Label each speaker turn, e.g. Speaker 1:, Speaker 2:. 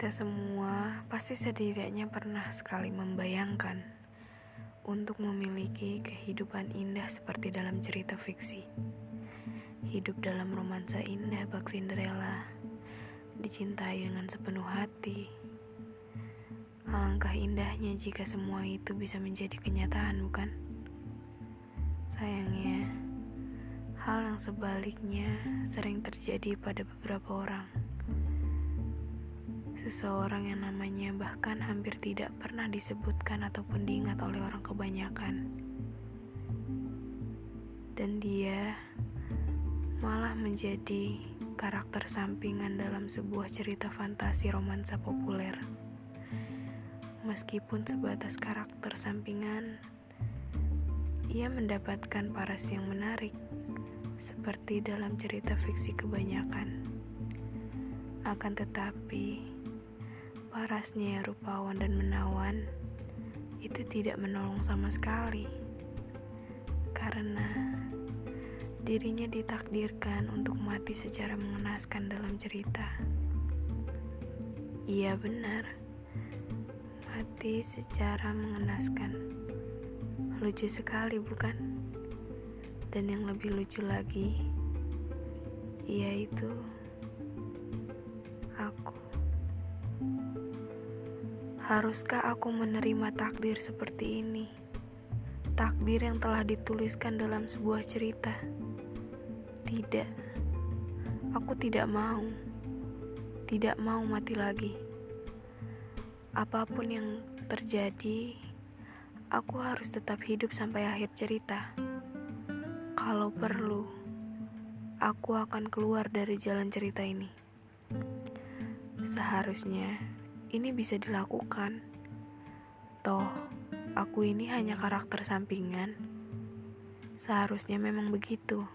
Speaker 1: Kita semua pasti setidaknya pernah sekali membayangkan untuk memiliki kehidupan indah seperti dalam cerita fiksi. Hidup dalam romansa indah bak Cinderella, dicintai dengan sepenuh hati. Alangkah indahnya jika semua itu bisa menjadi kenyataan, bukan? Sayangnya, hal yang sebaliknya sering terjadi pada beberapa orang. Seseorang yang namanya bahkan hampir tidak pernah disebutkan ataupun diingat oleh orang kebanyakan. Dan dia malah menjadi karakter sampingan dalam sebuah cerita fantasi romansa populer. Meskipun sebatas karakter sampingan, ia mendapatkan paras yang menarik, seperti dalam cerita fiksi kebanyakan. Akan tetapi, Parasnya rupawan dan menawan itu tidak menolong sama sekali. Karena dirinya ditakdirkan untuk mati secara mengenaskan dalam cerita. Iya benar. Mati secara mengenaskan. Lucu sekali bukan? Dan yang lebih lucu lagi yaitu Haruskah aku menerima takdir seperti ini? Takdir yang telah dituliskan dalam sebuah cerita. Tidak. Aku tidak mau. Tidak mau mati lagi. Apa pun yang terjadi, aku harus tetap hidup sampai akhir cerita. Kalau perlu, aku akan keluar dari jalan cerita ini. Seharusnya ini bisa dilakukan. Toh, aku ini hanya karakter sampingan. Seharusnya memang begitu.